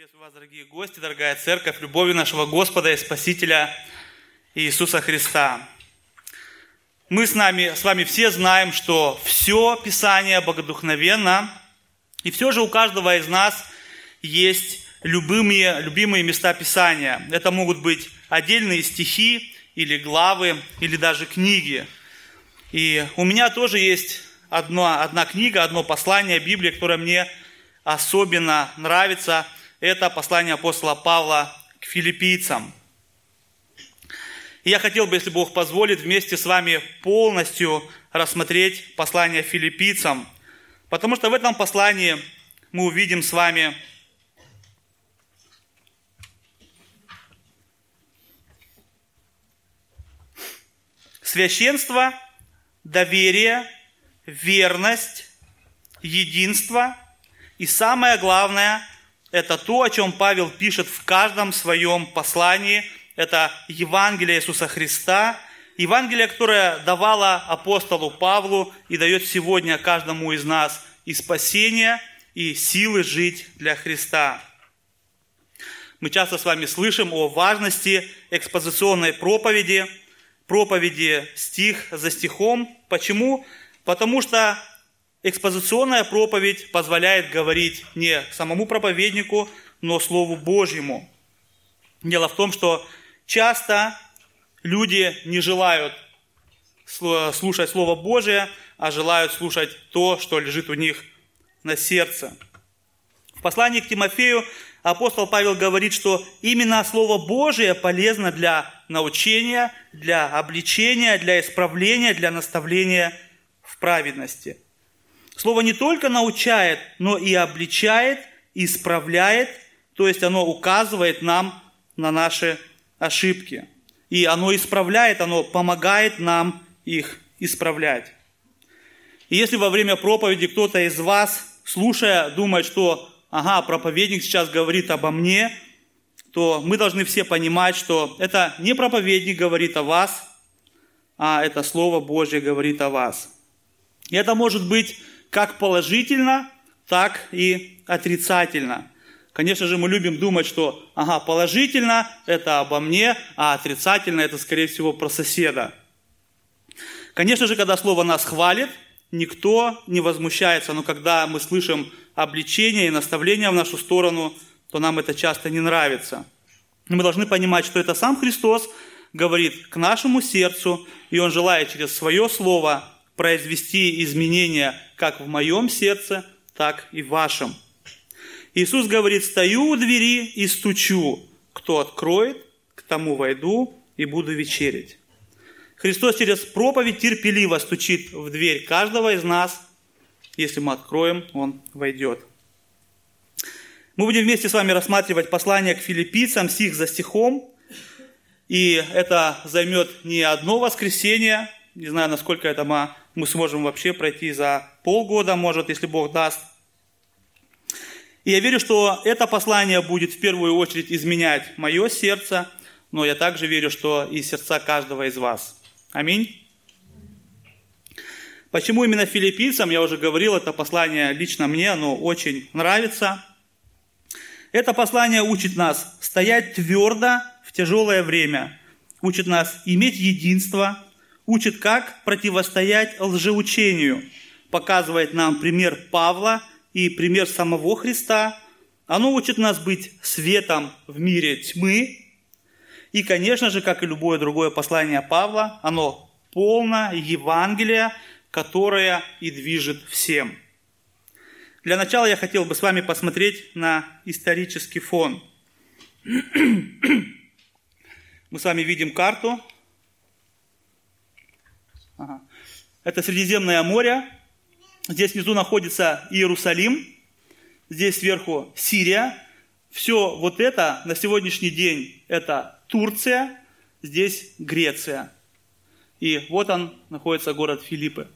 Приветствую вас, дорогие гости, дорогая церковь, любовью нашего Господа и Спасителя Иисуса Христа. Мы с, нами, с вами все знаем, что все Писание богодухновенно, и все же у каждого из нас есть любимые, любимые места Писания. Это могут быть отдельные стихи, или главы, или даже книги. И у меня тоже есть одна, одна книга, одно послание Библии, которое мне особенно нравится – это послание апостола Павла к филиппийцам. И я хотел бы, если Бог позволит, вместе с вами полностью рассмотреть послание филиппийцам, потому что в этом послании мы увидим с вами священство, доверие, верность, единство и самое главное – это то, о чем Павел пишет в каждом своем послании. Это Евангелие Иисуса Христа, Евангелие, которое давало апостолу Павлу и дает сегодня каждому из нас и спасение, и силы жить для Христа. Мы часто с вами слышим о важности экспозиционной проповеди, проповеди стих за стихом. Почему? Потому что Экспозиционная проповедь позволяет говорить не самому проповеднику, но Слову Божьему. Дело в том, что часто люди не желают слушать Слово Божие, а желают слушать то, что лежит у них на сердце. В послании к Тимофею апостол Павел говорит, что именно Слово Божие полезно для научения, для обличения, для исправления, для наставления в праведности – Слово не только научает, но и обличает, исправляет, то есть оно указывает нам на наши ошибки. И оно исправляет, оно помогает нам их исправлять. И если во время проповеди кто-то из вас, слушая, думает, что ага, проповедник сейчас говорит обо мне, то мы должны все понимать, что это не проповедник говорит о вас, а это Слово Божье говорит о вас. И это может быть как положительно, так и отрицательно. Конечно же, мы любим думать, что ага, положительно это обо мне, а отрицательно это, скорее всего, про соседа. Конечно же, когда слово нас хвалит, никто не возмущается, но когда мы слышим обличение и наставление в нашу сторону, то нам это часто не нравится. мы должны понимать, что это сам Христос говорит к нашему сердцу, и Он желает через свое слово произвести изменения как в моем сердце, так и в вашем. Иисус говорит, стою у двери и стучу. Кто откроет, к тому войду и буду вечерить. Христос через проповедь терпеливо стучит в дверь каждого из нас. Если мы откроем, Он войдет. Мы будем вместе с вами рассматривать послание к филиппийцам, стих за стихом. И это займет не одно воскресенье, не знаю, насколько это мы сможем вообще пройти за полгода, может, если Бог даст. И я верю, что это послание будет в первую очередь изменять мое сердце, но я также верю, что и сердца каждого из вас. Аминь. Почему именно филиппийцам, я уже говорил, это послание лично мне, оно очень нравится. Это послание учит нас стоять твердо в тяжелое время, учит нас иметь единство, учит, как противостоять лжеучению, показывает нам пример Павла и пример самого Христа. Оно учит нас быть светом в мире тьмы. И, конечно же, как и любое другое послание Павла, оно полно Евангелия, которое и движет всем. Для начала я хотел бы с вами посмотреть на исторический фон. Мы с вами видим карту Это Средиземное море. Здесь внизу находится Иерусалим. Здесь сверху Сирия. Все вот это на сегодняшний день это Турция. Здесь Греция. И вот он находится город Филиппы.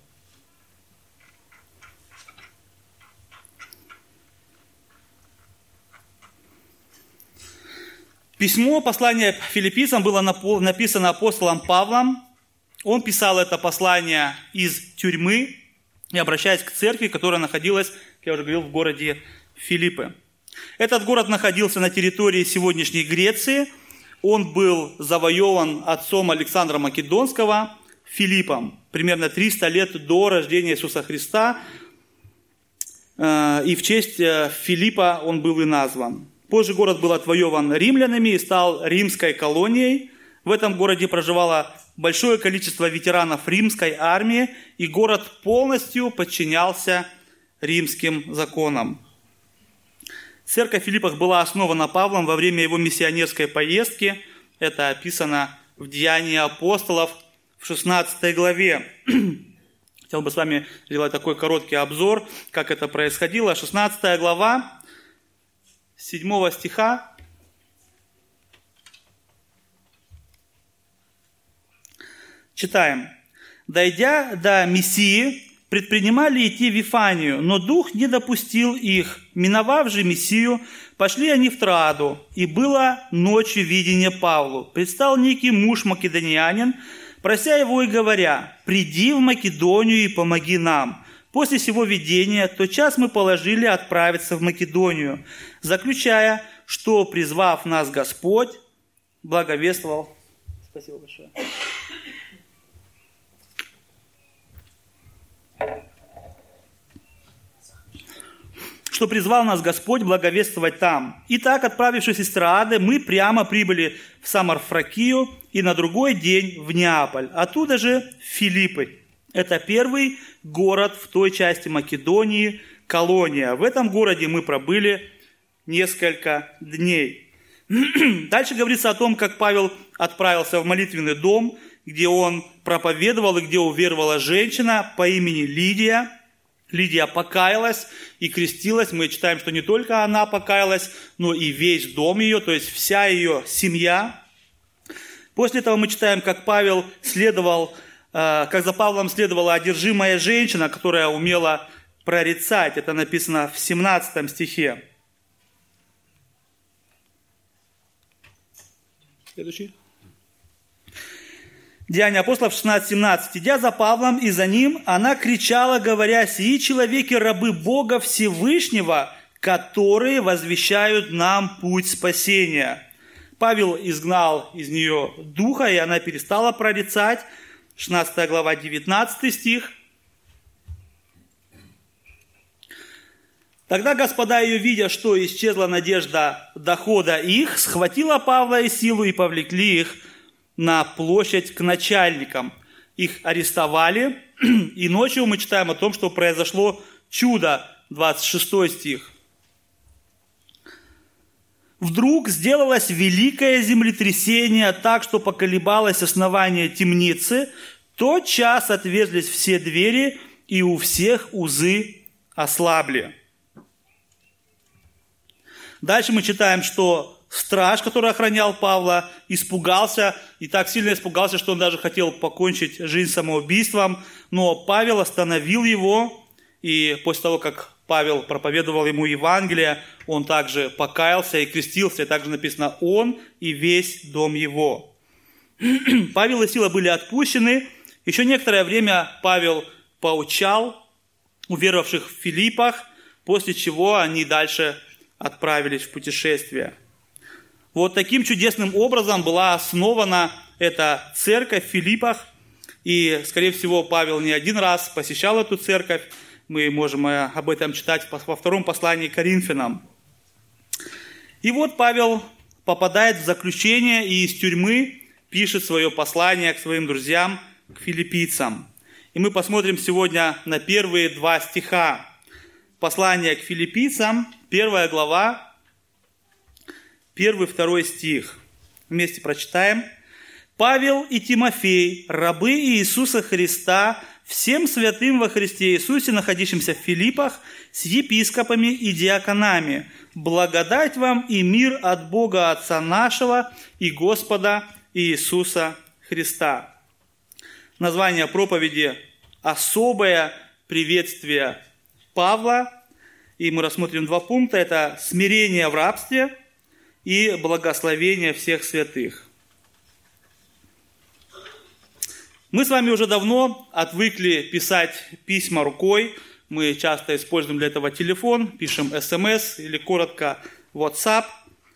Письмо, послание филиппийцам было написано апостолом Павлом он писал это послание из тюрьмы и обращаясь к церкви, которая находилась, как я уже говорил, в городе Филиппы. Этот город находился на территории сегодняшней Греции. Он был завоеван отцом Александра Македонского, Филиппом, примерно 300 лет до рождения Иисуса Христа. Э, и в честь э, Филиппа он был и назван. Позже город был отвоеван римлянами и стал римской колонией. В этом городе проживало большое количество ветеранов римской армии, и город полностью подчинялся римским законам. Церковь Филиппах была основана Павлом во время его миссионерской поездки. Это описано в Деянии апостолов в 16 главе. Хотел бы с вами сделать такой короткий обзор, как это происходило. 16 глава, 7 стиха. Читаем. «Дойдя до Мессии, предпринимали идти в Вифанию, но Дух не допустил их. Миновав же Мессию, пошли они в Троаду, и было ночью видение Павлу. Предстал некий муж македонянин, прося его и говоря, «Приди в Македонию и помоги нам». После сего видения, тот час мы положили отправиться в Македонию, заключая, что, призвав нас Господь, благовествовал. Спасибо большое. Что призвал нас Господь благовествовать там. Итак, отправившись из Троады, мы прямо прибыли в Самарфракию и на другой день в Неаполь. Оттуда же Филиппы. Это первый город в той части Македонии, колония. В этом городе мы пробыли несколько дней. Дальше говорится о том, как Павел отправился в молитвенный дом, где он проповедовал и где уверовала женщина по имени Лидия – Лидия покаялась и крестилась. Мы читаем, что не только она покаялась, но и весь дом ее, то есть вся ее семья. После этого мы читаем, как Павел следовал, э, как за Павлом следовала одержимая женщина, которая умела прорицать. Это написано в 17 стихе. Следующий. Деяния апостолов 16-17. Идя за Павлом и за ним, она кричала, говоря, «Сии человеки рабы Бога Всевышнего, которые возвещают нам путь спасения». Павел изгнал из нее духа, и она перестала прорицать. 16 глава, 19 стих. Тогда господа ее, видя, что исчезла надежда дохода их, схватила Павла и силу и повлекли их на площадь к начальникам. Их арестовали, и ночью мы читаем о том, что произошло чудо, 26 стих. Вдруг сделалось великое землетрясение так, что поколебалось основание темницы. Тот час отверзлись все двери, и у всех узы ослабли. Дальше мы читаем, что страж, который охранял Павла, испугался и так сильно испугался, что он даже хотел покончить жизнь самоубийством. Но Павел остановил его, и после того, как Павел проповедовал ему Евангелие, он также покаялся и крестился, и также написано «он и весь дом его». Павел и Сила были отпущены. Еще некоторое время Павел поучал уверовавших в Филиппах, после чего они дальше отправились в путешествие – вот таким чудесным образом была основана эта церковь в Филиппах. И, скорее всего, Павел не один раз посещал эту церковь. Мы можем э, об этом читать во втором послании к Коринфянам. И вот Павел попадает в заключение и из тюрьмы пишет свое послание к своим друзьям, к филиппийцам. И мы посмотрим сегодня на первые два стиха. Послание к филиппийцам, первая глава, первый, второй стих. Вместе прочитаем. Павел и Тимофей, рабы Иисуса Христа, всем святым во Христе Иисусе, находящимся в Филиппах, с епископами и диаконами, благодать вам и мир от Бога Отца нашего и Господа Иисуса Христа. Название проповеди «Особое приветствие Павла». И мы рассмотрим два пункта. Это смирение в рабстве – и благословение всех святых. Мы с вами уже давно отвыкли писать письма рукой. Мы часто используем для этого телефон, пишем смс или коротко WhatsApp.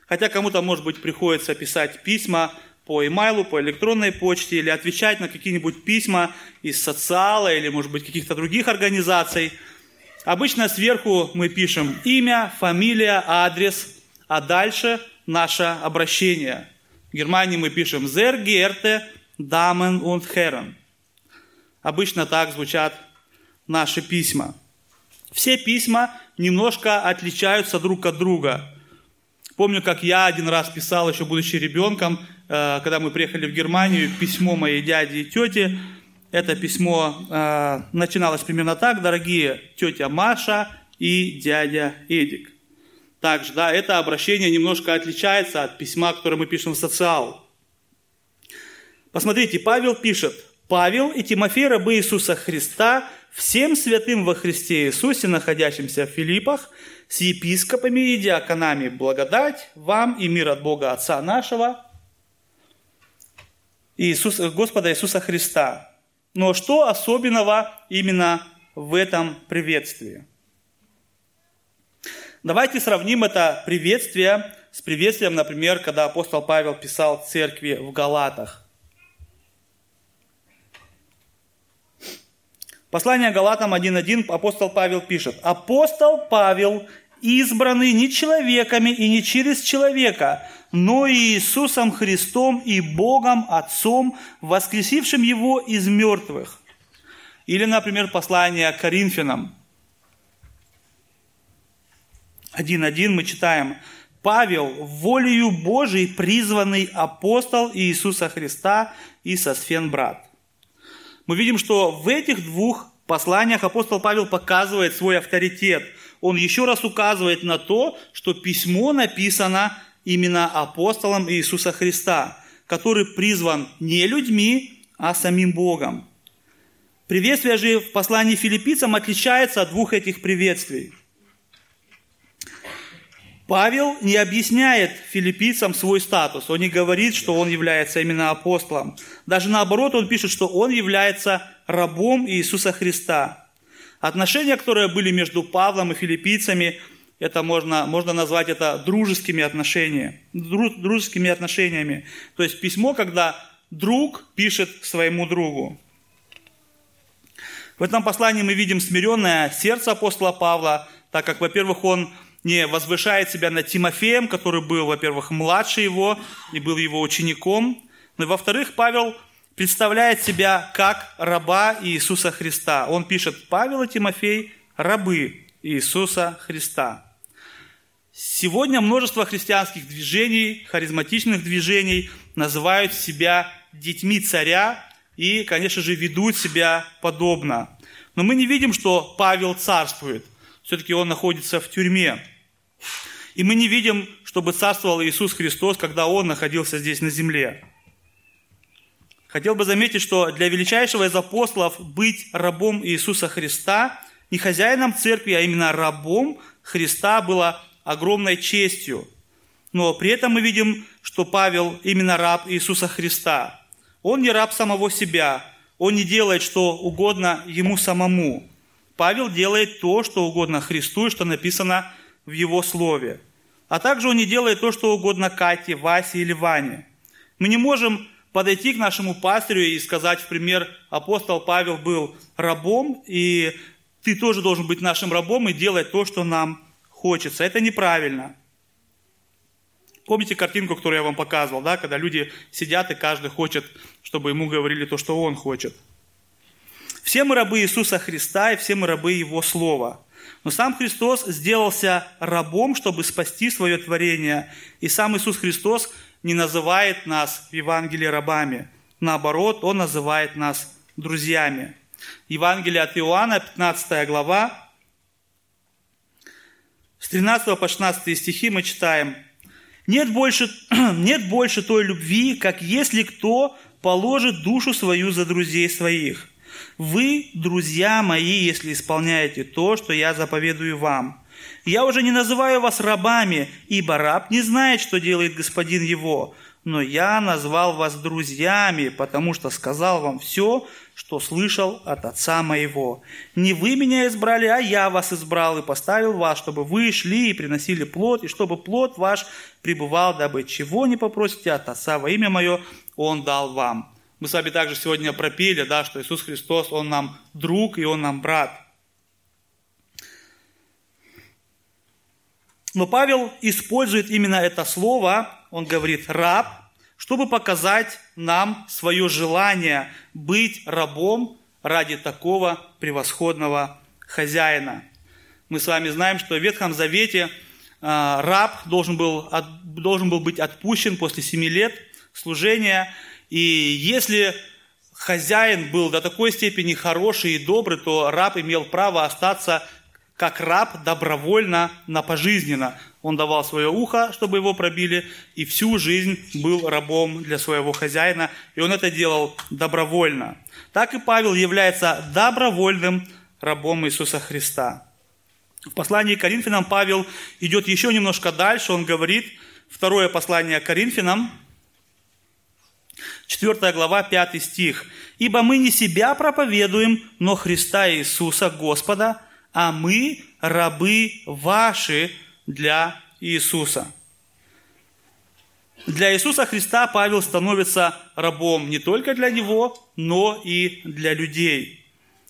Хотя кому-то, может быть, приходится писать письма по имейлу, по электронной почте или отвечать на какие-нибудь письма из социала или, может быть, каких-то других организаций. Обычно сверху мы пишем имя, фамилия, адрес, а дальше наше обращение. В Германии мы пишем «Sehr geehrte Damen und Herren». Обычно так звучат наши письма. Все письма немножко отличаются друг от друга. Помню, как я один раз писал, еще будучи ребенком, э, когда мы приехали в Германию, письмо моей дяди и тети. Это письмо э, начиналось примерно так. Дорогие тетя Маша и дядя Эдик. Также, да, это обращение немножко отличается от письма, которое мы пишем в социал. Посмотрите, Павел пишет, Павел и Тимофей, рабы Иисуса Христа, всем святым во Христе Иисусе, находящимся в Филиппах, с епископами и диаконами, благодать вам и мир от Бога Отца нашего, Иисус, Господа Иисуса Христа. Но что особенного именно в этом приветствии? Давайте сравним это приветствие с приветствием, например, когда апостол Павел писал церкви в Галатах. Послание Галатам 1.1 апостол Павел пишет. Апостол Павел, избранный не человеками и не через человека, но и Иисусом Христом и Богом Отцом, воскресившим Его из мертвых. Или, например, послание Коринфянам. 1.1 мы читаем. Павел, волею Божией призванный апостол Иисуса Христа и Сосфен брат мы видим, что в этих двух посланиях апостол Павел показывает свой авторитет. Он еще раз указывает на то, что письмо написано именно апостолом Иисуса Христа, который призван не людьми, а самим Богом. Приветствие же в послании филиппийцам отличается от двух этих приветствий. Павел не объясняет филиппийцам свой статус. Он не говорит, что он является именно апостолом. Даже наоборот, он пишет, что он является рабом Иисуса Христа. Отношения, которые были между Павлом и филиппийцами, это можно, можно назвать это дружескими отношениями, дружескими отношениями. То есть письмо, когда друг пишет своему другу. В этом послании мы видим смиренное сердце апостола Павла, так как, во-первых, он не возвышает себя над Тимофеем, который был, во-первых, младше его и был его учеником. Но, ну во-вторых, Павел представляет себя как раба Иисуса Христа. Он пишет, Павел и Тимофей – рабы Иисуса Христа. Сегодня множество христианских движений, харизматичных движений называют себя детьми царя и, конечно же, ведут себя подобно. Но мы не видим, что Павел царствует – все-таки он находится в тюрьме. И мы не видим, чтобы царствовал Иисус Христос, когда Он находился здесь на земле. Хотел бы заметить, что для величайшего из апостолов быть рабом Иисуса Христа, не хозяином церкви, а именно рабом Христа было огромной честью. Но при этом мы видим, что Павел именно раб Иисуса Христа. Он не раб самого себя, он не делает, что угодно ему самому. Павел делает то, что угодно Христу, и что написано в его слове. А также он не делает то, что угодно Кате, Васе или Ване. Мы не можем подойти к нашему пастырю и сказать, в пример, апостол Павел был рабом, и ты тоже должен быть нашим рабом и делать то, что нам хочется. Это неправильно. Помните картинку, которую я вам показывал, да, когда люди сидят и каждый хочет, чтобы ему говорили то, что он хочет – все мы рабы Иисуса Христа и все мы рабы Его Слова. Но сам Христос сделался рабом, чтобы спасти свое творение. И сам Иисус Христос не называет нас в Евангелии рабами. Наоборот, Он называет нас друзьями. Евангелие от Иоанна, 15 глава, с 13 по 16 стихи мы читаем. «Нет больше, нет больше той любви, как если кто положит душу свою за друзей своих. Вы, друзья мои, если исполняете то, что я заповедую вам. Я уже не называю вас рабами, ибо раб не знает, что делает господин его, но я назвал вас друзьями, потому что сказал вам все, что слышал от Отца моего. Не вы меня избрали, а я вас избрал и поставил вас, чтобы вы шли и приносили плод, и чтобы плод ваш пребывал, дабы чего не попросите от Отца во имя мое, Он дал вам». Мы с вами также сегодня пропели, да, что Иисус Христос, Он нам друг и Он нам брат. Но Павел использует именно это слово, он говорит «раб», чтобы показать нам свое желание быть рабом ради такого превосходного хозяина. Мы с вами знаем, что в Ветхом Завете а, раб должен был, должен был быть отпущен после семи лет служения – и если хозяин был до такой степени хороший и добрый, то раб имел право остаться как раб добровольно на пожизненно. Он давал свое ухо, чтобы его пробили, и всю жизнь был рабом для своего хозяина, и он это делал добровольно. Так и Павел является добровольным рабом Иисуса Христа. В послании к Коринфянам Павел идет еще немножко дальше, он говорит, второе послание к Коринфянам, 4 глава, 5 стих. «Ибо мы не себя проповедуем, но Христа Иисуса Господа, а мы рабы ваши для Иисуса». Для Иисуса Христа Павел становится рабом не только для Него, но и для людей.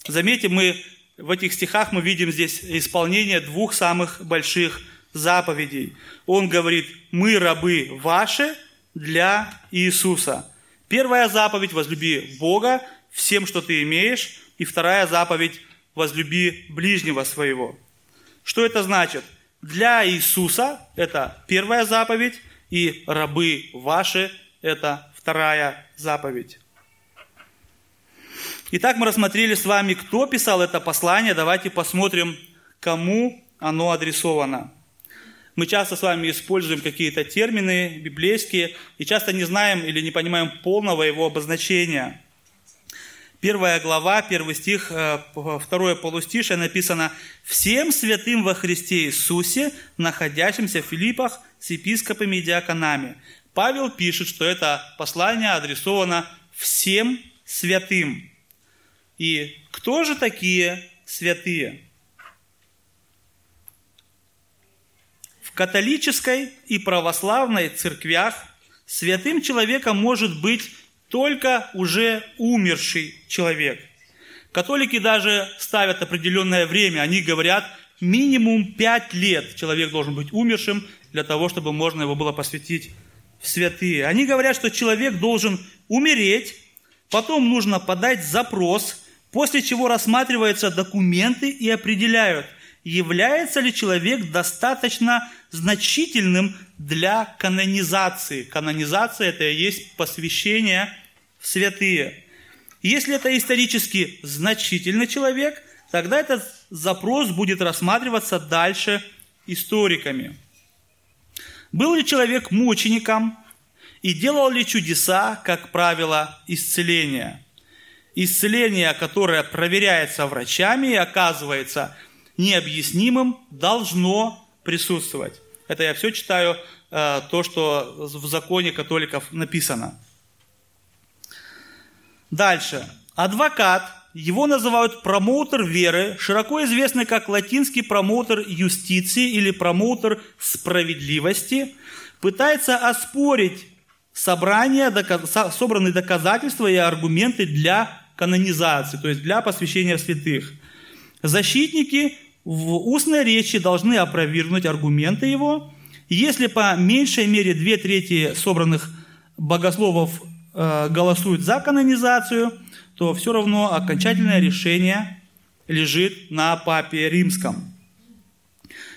Заметьте, мы в этих стихах мы видим здесь исполнение двух самых больших заповедей. Он говорит, мы рабы ваши для Иисуса. Первая заповедь – возлюби Бога всем, что ты имеешь. И вторая заповедь – возлюби ближнего своего. Что это значит? Для Иисуса это первая заповедь, и рабы ваши – это вторая заповедь. Итак, мы рассмотрели с вами, кто писал это послание. Давайте посмотрим, кому оно адресовано. Мы часто с вами используем какие-то термины библейские и часто не знаем или не понимаем полного его обозначения. Первая глава, первый стих, э, второе полустишее написано «Всем святым во Христе Иисусе, находящимся в Филиппах с епископами и диаконами». Павел пишет, что это послание адресовано всем святым. И кто же такие святые? Католической и православной церквях святым человеком может быть только уже умерший человек. Католики даже ставят определенное время. Они говорят, минимум пять лет человек должен быть умершим для того, чтобы можно его было посвятить в святые. Они говорят, что человек должен умереть, потом нужно подать запрос, после чего рассматриваются документы и определяют, является ли человек достаточно значительным для канонизации. Канонизация – это и есть посвящение в святые. Если это исторически значительный человек, тогда этот запрос будет рассматриваться дальше историками. Был ли человек мучеником и делал ли чудеса, как правило, исцеления? Исцеление, которое проверяется врачами и оказывается необъяснимым, должно присутствовать. Это я все читаю, э, то, что в законе католиков написано. Дальше. Адвокат, его называют промоутер веры, широко известный как латинский промоутер юстиции или промоутер справедливости, пытается оспорить собрания, собранные доказательства и аргументы для канонизации, то есть для посвящения святых. Защитники в устной речи должны опровергнуть аргументы его. Если по меньшей мере две трети собранных богословов э, голосуют за канонизацию, то все равно окончательное решение лежит на папе римском.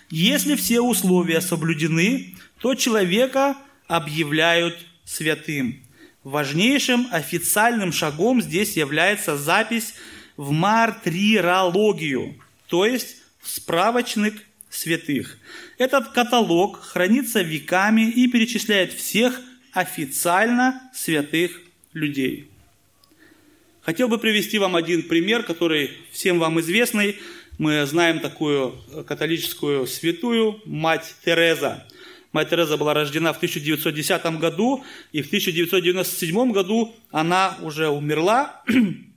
Если все условия соблюдены, то человека объявляют святым. Важнейшим официальным шагом здесь является запись в мартирологию, то есть справочник святых. Этот каталог хранится веками и перечисляет всех официально святых людей. Хотел бы привести вам один пример, который всем вам известный. Мы знаем такую католическую святую, мать Тереза. Мать Тереза была рождена в 1910 году, и в 1997 году она уже умерла.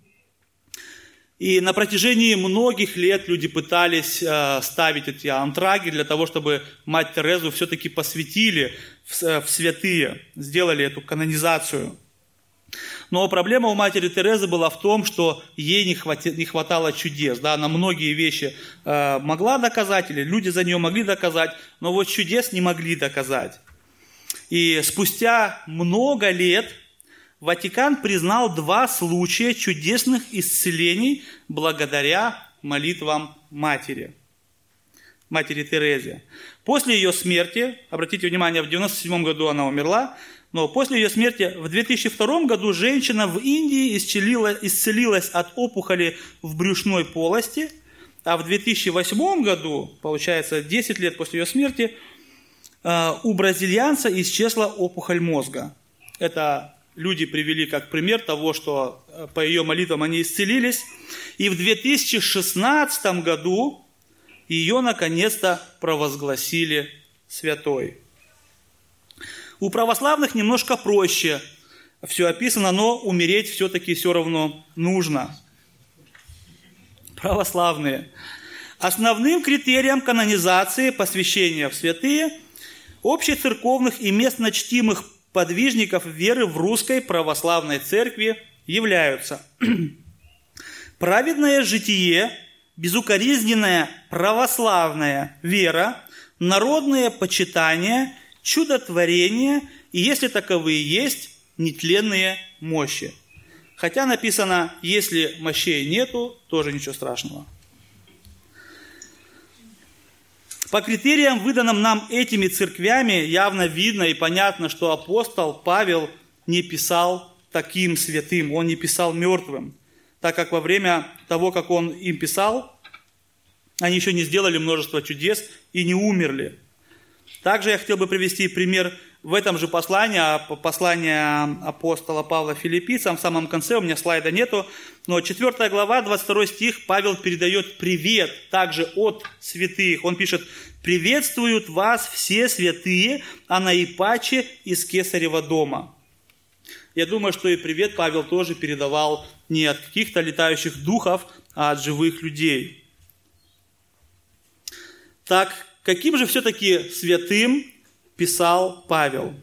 И на протяжении многих лет люди пытались э, ставить эти антраги для того, чтобы мать Терезу все-таки посвятили в, э, в святые, сделали эту канонизацию. Но проблема у матери Терезы была в том, что ей не, хвати, не хватало чудес. Да? Она многие вещи э, могла доказать, или люди за нее могли доказать, но вот чудес не могли доказать. И спустя много лет Ватикан признал два случая чудесных исцелений благодаря молитвам матери, матери Терезе. После ее смерти, обратите внимание, в 1997 году она умерла, но после ее смерти в 2002 году женщина в Индии исцелилась, от опухоли в брюшной полости, а в 2008 году, получается 10 лет после ее смерти, э, у бразильянца исчезла опухоль мозга. Это люди привели как пример того, что э, по ее молитвам они исцелились. И в 2016 году ее наконец-то провозгласили святой. У православных немножко проще все описано, но умереть все-таки все равно нужно. Православные. Основным критерием канонизации посвящения в святые общецерковных и местно чтимых подвижников веры в русской православной церкви являются праведное житие, безукоризненная православная вера, народное почитание, чудотворение и, если таковые есть, нетленные мощи. Хотя написано, если мощей нету, тоже ничего страшного. По критериям, выданным нам этими церквями, явно видно и понятно, что апостол Павел не писал таким святым, он не писал мертвым, так как во время того, как он им писал, они еще не сделали множество чудес и не умерли. Также я хотел бы привести пример в этом же послании, а послание апостола Павла филиппийцам, в самом конце, у меня слайда нету, но 4 глава, 22 стих, Павел передает привет также от святых. Он пишет, «Приветствуют вас все святые, а наипаче из Кесарева дома». Я думаю, что и привет Павел тоже передавал не от каких-то летающих духов, а от живых людей. Так, каким же все-таки святым писал Павел.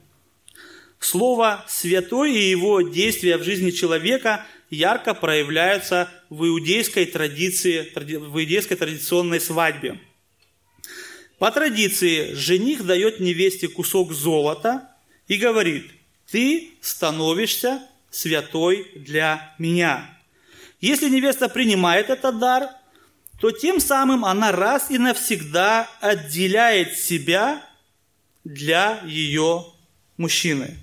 Слово «святой» и его действия в жизни человека ярко проявляются в иудейской традиции, в иудейской традиционной свадьбе. По традиции жених дает невесте кусок золота и говорит, ты становишься святой для меня. Если невеста принимает этот дар, то тем самым она раз и навсегда отделяет себя для ее мужчины,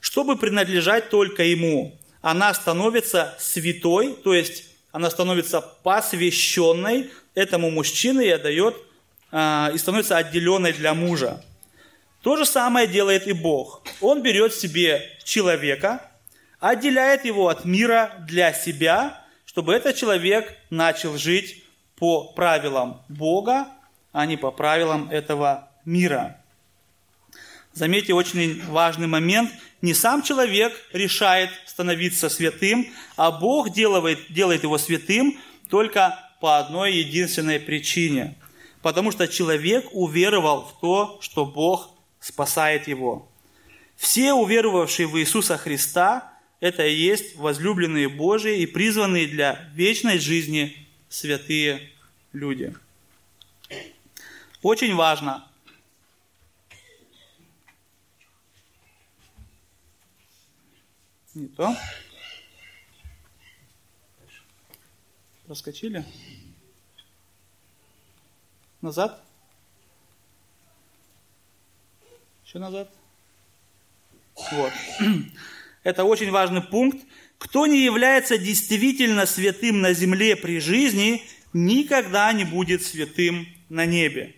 чтобы принадлежать только ему. Она становится святой, то есть она становится посвященной этому мужчине и отдает, а, и становится отделенной для мужа. То же самое делает и Бог. Он берет себе человека, отделяет его от мира для себя, чтобы этот человек начал жить по правилам Бога, а не по правилам этого мира. Заметьте очень важный момент. Не сам человек решает становиться святым, а Бог делает, делает его святым только по одной единственной причине. Потому что человек уверовал в то, что Бог спасает его. Все уверовавшие в Иисуса Христа – это и есть возлюбленные Божии и призванные для вечной жизни святые люди. Очень важно Не то. Проскочили. Назад. Еще назад. Вот. Это очень важный пункт. Кто не является действительно святым на земле при жизни, никогда не будет святым на небе.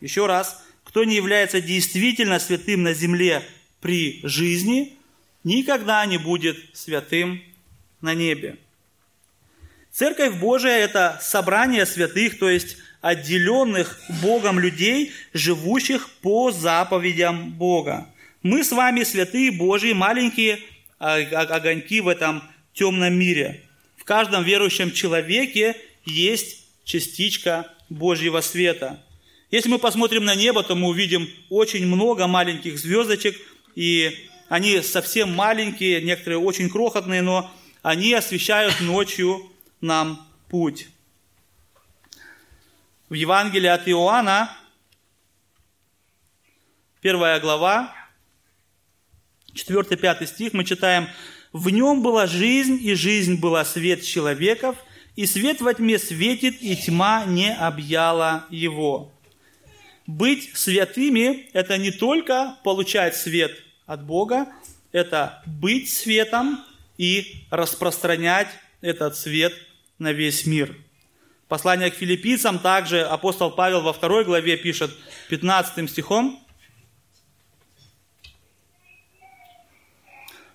Еще раз. Кто не является действительно святым на земле при жизни, никогда не будет святым на небе. Церковь Божия – это собрание святых, то есть отделенных Богом людей, живущих по заповедям Бога. Мы с вами святые Божьи, маленькие огоньки в этом темном мире. В каждом верующем человеке есть частичка Божьего света. Если мы посмотрим на небо, то мы увидим очень много маленьких звездочек, и они совсем маленькие, некоторые очень крохотные, но они освещают ночью нам путь. В Евангелии от Иоанна, первая глава, 4-5 стих, мы читаем, «В нем была жизнь, и жизнь была свет человеков, и свет во тьме светит, и тьма не объяла его». Быть святыми – это не только получать свет от Бога, это быть светом и распространять этот свет на весь мир. Послание к филиппийцам также апостол Павел во второй главе пишет 15 стихом,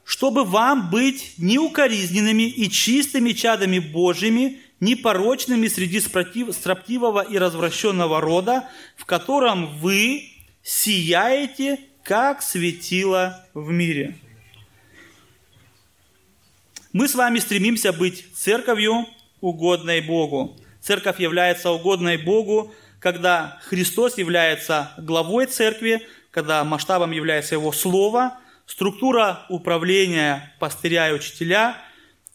чтобы вам быть неукоризненными и чистыми чадами Божьими, непорочными среди строптивого и развращенного рода, в котором вы сияете, как светило в мире. Мы с вами стремимся быть церковью, угодной Богу. Церковь является угодной Богу, когда Христос является главой церкви, когда масштабом является Его Слово – структура управления пастыря и учителя,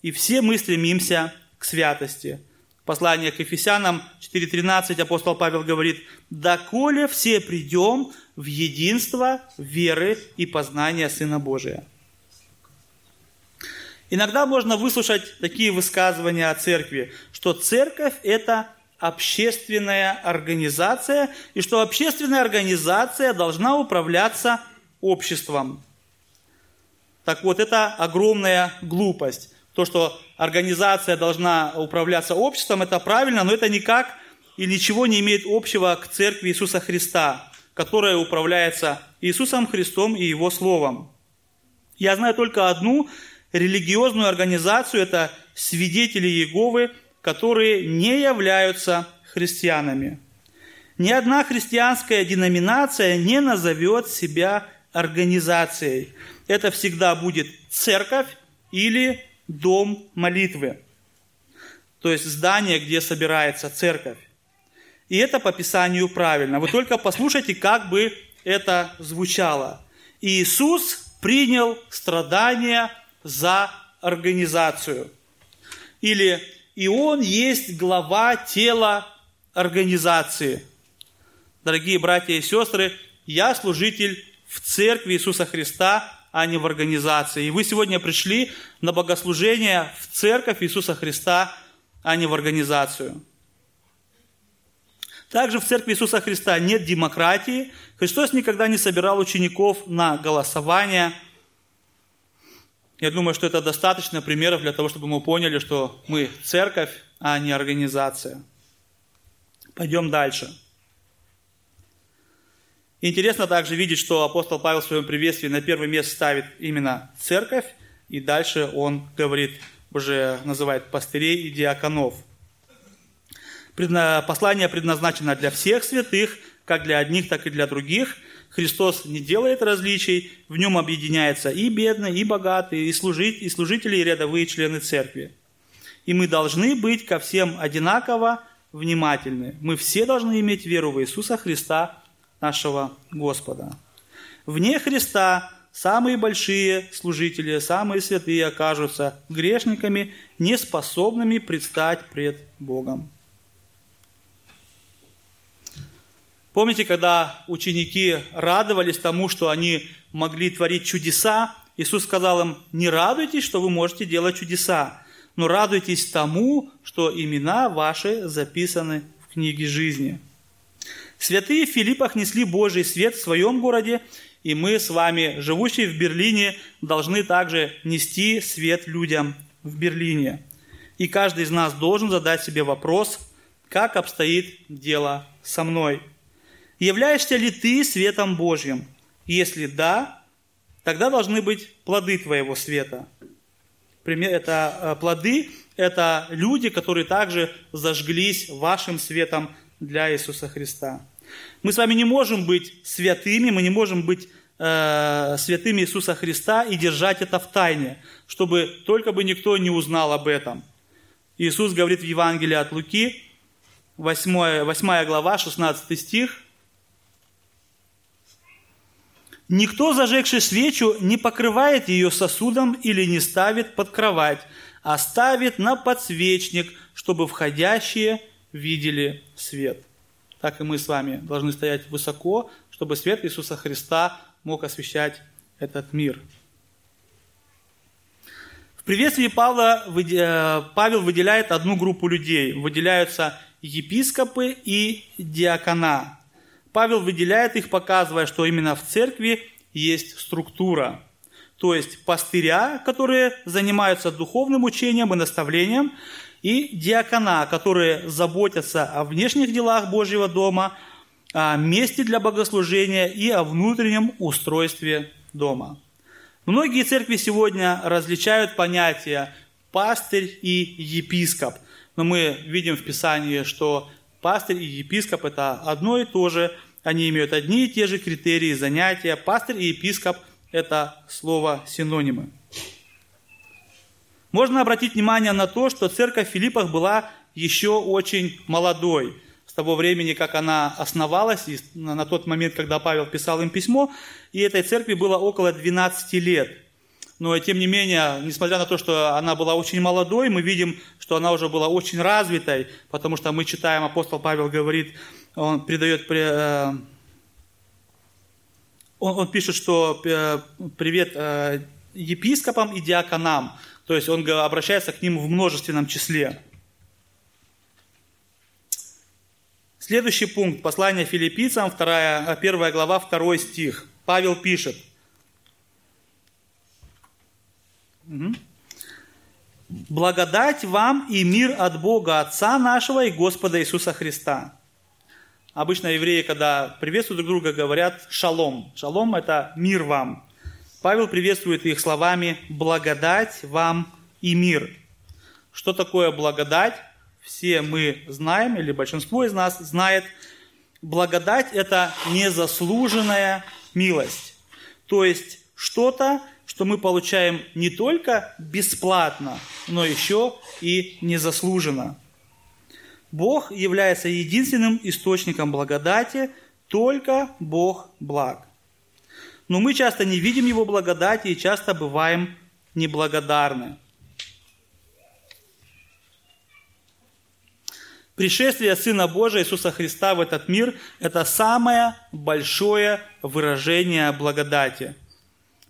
и все мы стремимся к святости. Послание к Ефесянам 4.13 апостол Павел говорит, «Доколе все придем в единство веры и познания Сына Божия». Иногда можно выслушать такие высказывания о церкви, что церковь – это общественная организация, и что общественная организация должна управляться обществом. Так вот, это огромная глупость. То, что организация должна управляться обществом, это правильно, но это никак и ничего не имеет общего к церкви Иисуса Христа, которая управляется Иисусом Христом и Его Словом. Я знаю только одну религиозную организацию, это свидетели Иеговы, которые не являются христианами. Ни одна христианская деноминация не назовет себя организацией это всегда будет церковь или дом молитвы. То есть здание, где собирается церковь. И это по Писанию правильно. Вы только послушайте, как бы это звучало. Иисус принял страдания за организацию. Или и Он есть глава тела организации. Дорогие братья и сестры, я служитель в церкви Иисуса Христа, а не в организации. И вы сегодня пришли на богослужение в церковь Иисуса Христа, а не в организацию. Также в церкви Иисуса Христа нет демократии. Христос никогда не собирал учеников на голосование. Я думаю, что это достаточно примеров для того, чтобы мы поняли, что мы церковь, а не организация. Пойдем дальше. Интересно также видеть, что апостол Павел в своем приветствии на первое место ставит именно церковь, и дальше он говорит, уже называет пастырей и диаконов. Послание предназначено для всех святых, как для одних, так и для других. Христос не делает различий, в нем объединяются и бедные, и богатые, и, служить, и служители, и рядовые члены церкви. И мы должны быть ко всем одинаково внимательны. Мы все должны иметь веру в Иисуса Христа, нашего Господа. Вне Христа самые большие служители, самые святые окажутся грешниками, неспособными предстать пред Богом. Помните, когда ученики радовались тому, что они могли творить чудеса, Иисус сказал им, не радуйтесь, что вы можете делать чудеса, но радуйтесь тому, что имена ваши записаны в книге жизни. Святые в Филиппах несли Божий свет в своем городе, и мы с вами, живущие в Берлине, должны также нести свет людям в Берлине. И каждый из нас должен задать себе вопрос, как обстоит дело со мной. Являешься ли ты светом Божьим? Если да, тогда должны быть плоды твоего света. Это э, плоды, это люди, которые также зажглись вашим светом для Иисуса Христа. Мы с вами не можем быть святыми, мы не можем быть э, святыми Иисуса Христа и держать это в тайне, чтобы только бы никто не узнал об этом. Иисус говорит в Евангелии от Луки, 8, 8 глава, 16 стих. «Никто, зажегший свечу, не покрывает ее сосудом или не ставит под кровать, а ставит на подсвечник, чтобы входящие видели свет». Так и мы с вами должны стоять высоко, чтобы свет Иисуса Христа мог освещать этот мир. В приветствии Павла, э, Павел выделяет одну группу людей. Выделяются епископы и диакона. Павел выделяет их, показывая, что именно в церкви есть структура. То есть пастыря, которые занимаются духовным учением и наставлением, и диакона, которые заботятся о внешних делах Божьего дома, о месте для богослужения и о внутреннем устройстве дома. Многие церкви сегодня различают понятия пастырь и епископ – но мы видим в Писании, что пастырь и епископ – это одно и то же, они имеют одни и те же критерии занятия. Пастырь и епископ – это слово синонимы. Можно обратить внимание на то, что церковь в Филиппах была еще очень молодой. С того времени, как она основалась, и на тот момент, когда Павел писал им письмо, и этой церкви было около 12 лет – но тем не менее, несмотря на то, что она была очень молодой, мы видим, что она уже была очень развитой, потому что мы читаем, апостол Павел говорит, он передает, э, он, он пишет, что э, привет э, епископам и диаконам, то есть он обращается к ним в множественном числе. Следующий пункт, послание филиппийцам, 2, 1 глава, 2 стих. Павел пишет – Благодать вам и мир от Бога Отца нашего и Господа Иисуса Христа. Обычно евреи, когда приветствуют друг друга, говорят «шалом». «Шалом» – это «мир вам». Павел приветствует их словами «благодать вам и мир». Что такое благодать? Все мы знаем, или большинство из нас знает. Благодать – это незаслуженная милость. То есть что-то, что мы получаем не только бесплатно, но еще и незаслуженно. Бог является единственным источником благодати, только Бог благ. Но мы часто не видим Его благодати и часто бываем неблагодарны. Пришествие Сына Божия Иисуса Христа в этот мир – это самое большое выражение благодати –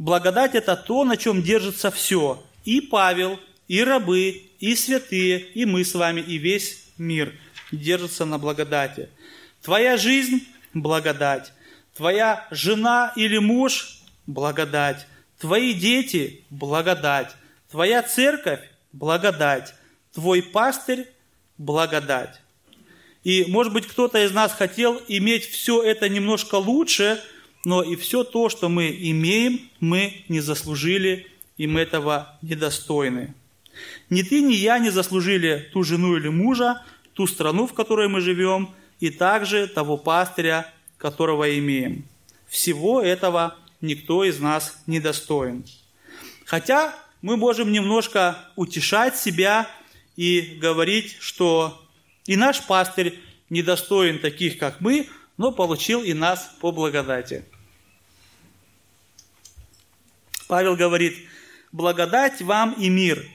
Благодать – это то, на чем держится все. И Павел, и рабы, и святые, и мы с вами, и весь мир держится на благодати. Твоя жизнь – благодать. Твоя жена или муж – благодать. Твои дети – благодать. Твоя церковь – благодать. Твой пастырь – благодать. И, может быть, кто-то из нас хотел иметь все это немножко лучше – но и все то, что мы имеем, мы не заслужили, и мы этого недостойны. Ни ты, ни я не заслужили ту жену или мужа, ту страну, в которой мы живем, и также того пастыря, которого имеем. Всего этого никто из нас не достоин. Хотя мы можем немножко утешать себя и говорить, что и наш пастырь недостоин таких, как мы, но получил и нас по благодати. Павел говорит, благодать вам и мир.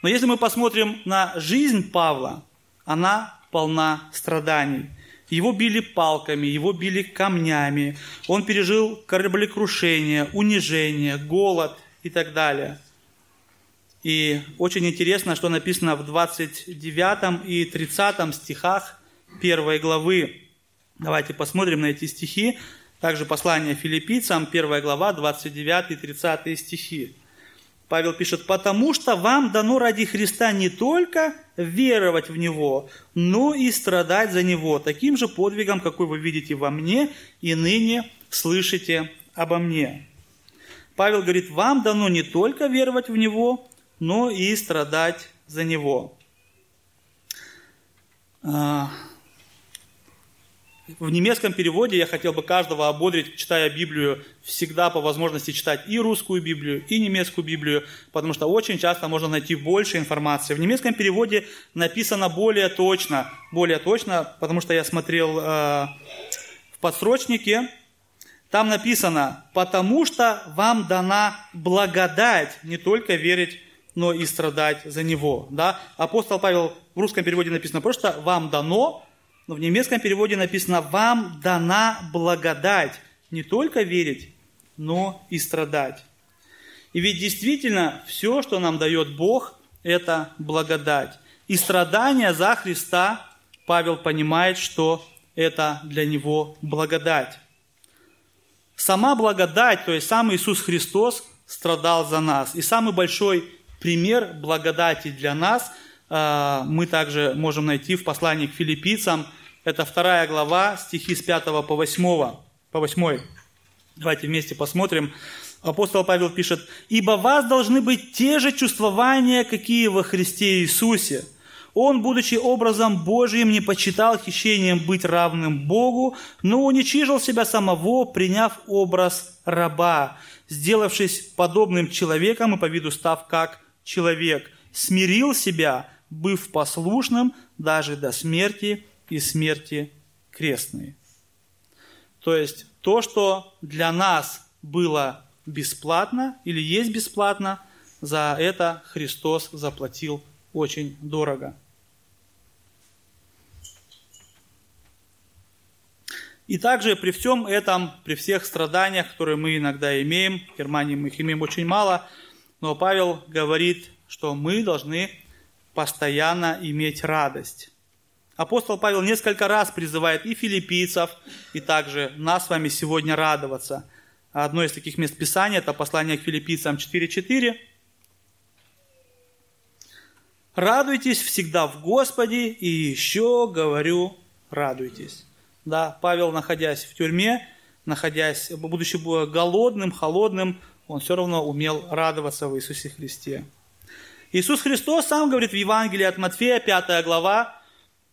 Но если мы посмотрим на жизнь Павла, она полна страданий. Его били палками, его били камнями. Он пережил кораблекрушение, унижение, голод и так далее. И очень интересно, что написано в 29 и 30 стихах первой главы. Давайте посмотрим на эти стихи. Также послание филиппийцам, 1 глава, 29 и 30 стихи. Павел пишет, «Потому что вам дано ради Христа не только веровать в Него, но и страдать за Него, таким же подвигом, какой вы видите во мне и ныне слышите обо мне». Павел говорит, вам дано не только веровать в Него, но и страдать за Него. В немецком переводе я хотел бы каждого ободрить, читая Библию, всегда по возможности читать и русскую Библию, и немецкую Библию, потому что очень часто можно найти больше информации. В немецком переводе написано более точно, более точно, потому что я смотрел э, в подсрочнике, там написано, потому что вам дана благодать не только верить, но и страдать за него. Да? Апостол Павел в русском переводе написано просто «вам дано», но в немецком переводе написано «Вам дана благодать не только верить, но и страдать». И ведь действительно все, что нам дает Бог, это благодать. И страдания за Христа Павел понимает, что это для него благодать. Сама благодать, то есть сам Иисус Христос страдал за нас. И самый большой пример благодати для нас – мы также можем найти в послании к филиппийцам. Это вторая глава, стихи с 5 по 8. По 8. Давайте вместе посмотрим. Апостол Павел пишет, «Ибо вас должны быть те же чувствования, какие во Христе Иисусе. Он, будучи образом Божьим, не почитал хищением быть равным Богу, но уничижил себя самого, приняв образ раба, сделавшись подобным человеком и по виду став как человек, смирил себя, быв послушным даже до смерти и смерти крестной. То есть то, что для нас было бесплатно или есть бесплатно, за это Христос заплатил очень дорого. И также при всем этом, при всех страданиях, которые мы иногда имеем, в Германии мы их имеем очень мало, но Павел говорит, что мы должны постоянно иметь радость. Апостол Павел несколько раз призывает и филиппийцев, и также нас с вами сегодня радоваться. Одно из таких мест Писания – это послание к филиппийцам 4.4. «Радуйтесь всегда в Господе, и еще говорю, радуйтесь». Да, Павел, находясь в тюрьме, находясь, будучи голодным, холодным, он все равно умел радоваться в Иисусе Христе. Иисус Христос сам говорит в Евангелии от Матфея, 5 глава,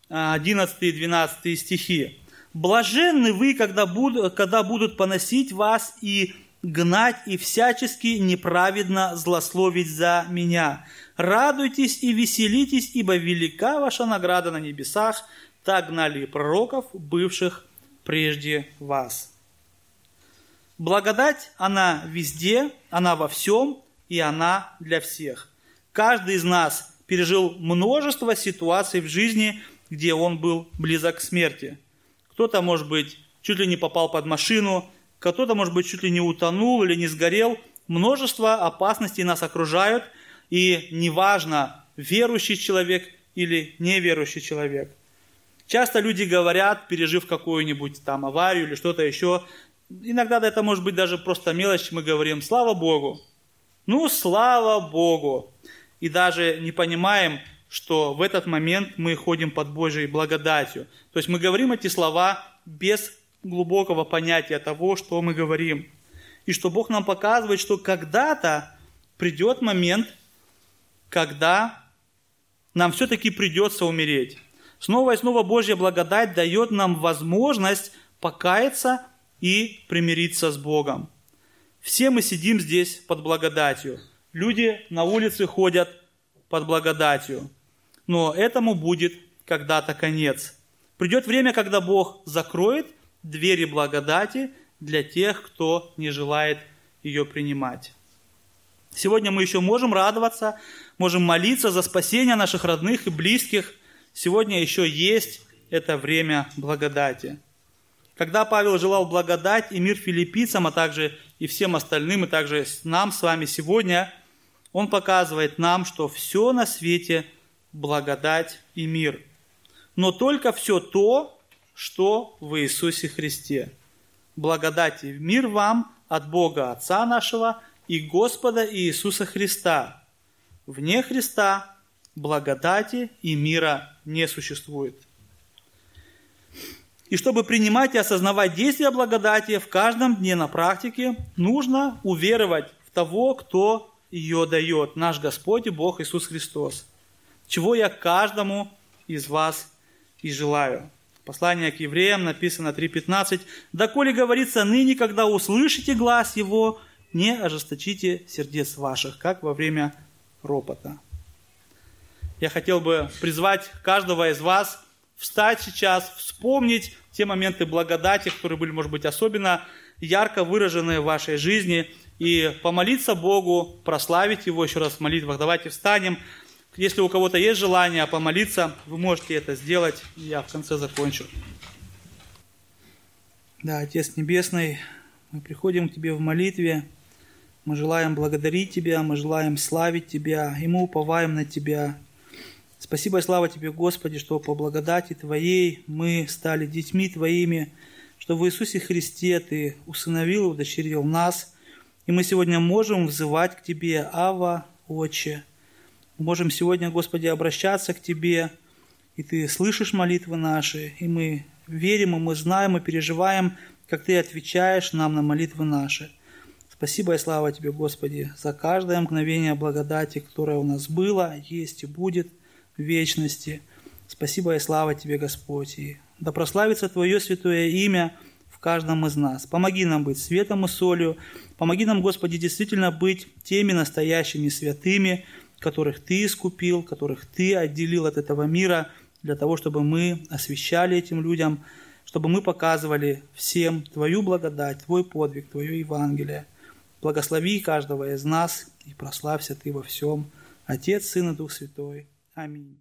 11 и 12 стихи. «Блаженны вы, когда будут, когда будут поносить вас и гнать и всячески неправедно злословить за меня. Радуйтесь и веселитесь, ибо велика ваша награда на небесах, так гнали пророков, бывших прежде вас». Благодать, она везде, она во всем, и она для всех. Каждый из нас пережил множество ситуаций в жизни, где он был близок к смерти. Кто-то, может быть, чуть ли не попал под машину, кто-то, может быть, чуть ли не утонул или не сгорел. Множество опасностей нас окружают, и неважно, верующий человек или неверующий человек. Часто люди говорят, пережив какую-нибудь там аварию или что-то еще, иногда это может быть даже просто мелочь, мы говорим, слава Богу. Ну, слава Богу и даже не понимаем, что в этот момент мы ходим под Божьей благодатью. То есть мы говорим эти слова без глубокого понятия того, что мы говорим. И что Бог нам показывает, что когда-то придет момент, когда нам все-таки придется умереть. Снова и снова Божья благодать дает нам возможность покаяться и примириться с Богом. Все мы сидим здесь под благодатью. Люди на улице ходят под благодатью. Но этому будет когда-то конец. Придет время, когда Бог закроет двери благодати для тех, кто не желает ее принимать. Сегодня мы еще можем радоваться, можем молиться за спасение наших родных и близких. Сегодня еще есть это время благодати. Когда Павел желал благодать и мир филиппийцам, а также и всем остальным, и также нам с вами сегодня, он показывает нам, что все на свете благодать и мир. Но только все то, что в Иисусе Христе. Благодать и мир вам от Бога Отца нашего и Господа Иисуса Христа. Вне Христа благодати и мира не существует. И чтобы принимать и осознавать действия благодати в каждом дне на практике, нужно уверовать в того, кто ее дает, наш Господь и Бог Иисус Христос. Чего я каждому из вас и желаю. Послание к евреям написано 3.15. «Доколе говорится, ныне, когда услышите глаз его, не ожесточите сердец ваших, как во время ропота». Я хотел бы призвать каждого из вас встать сейчас, вспомнить те моменты благодати, которые были, может быть, особенно ярко выражены в вашей жизни, и помолиться Богу, прославить Его еще раз в молитвах. Давайте встанем. Если у кого-то есть желание помолиться, вы можете это сделать. Я в конце закончу. Да, Отец Небесный, мы приходим к Тебе в молитве. Мы желаем благодарить Тебя, мы желаем славить Тебя, и мы уповаем на Тебя. Спасибо и слава Тебе, Господи, что по благодати Твоей мы стали детьми Твоими, что в Иисусе Христе Ты усыновил и удочерил нас, и мы сегодня можем взывать к Тебе, Ава, Отче. Мы можем сегодня, Господи, обращаться к Тебе, и Ты слышишь молитвы наши, и мы верим, и мы знаем, и переживаем, как Ты отвечаешь нам на молитвы наши. Спасибо и слава Тебе, Господи, за каждое мгновение благодати, которое у нас было, есть и будет в вечности. Спасибо и слава Тебе, Господь. И да прославится Твое святое имя в каждом из нас. Помоги нам быть светом и солью. Помоги нам, Господи, действительно быть теми настоящими святыми, которых Ты искупил, которых Ты отделил от этого мира, для того, чтобы мы освещали этим людям, чтобы мы показывали всем Твою благодать, Твой подвиг, Твое Евангелие. Благослови каждого из нас и прославься Ты во всем. Отец, Сын и Дух Святой. Аминь.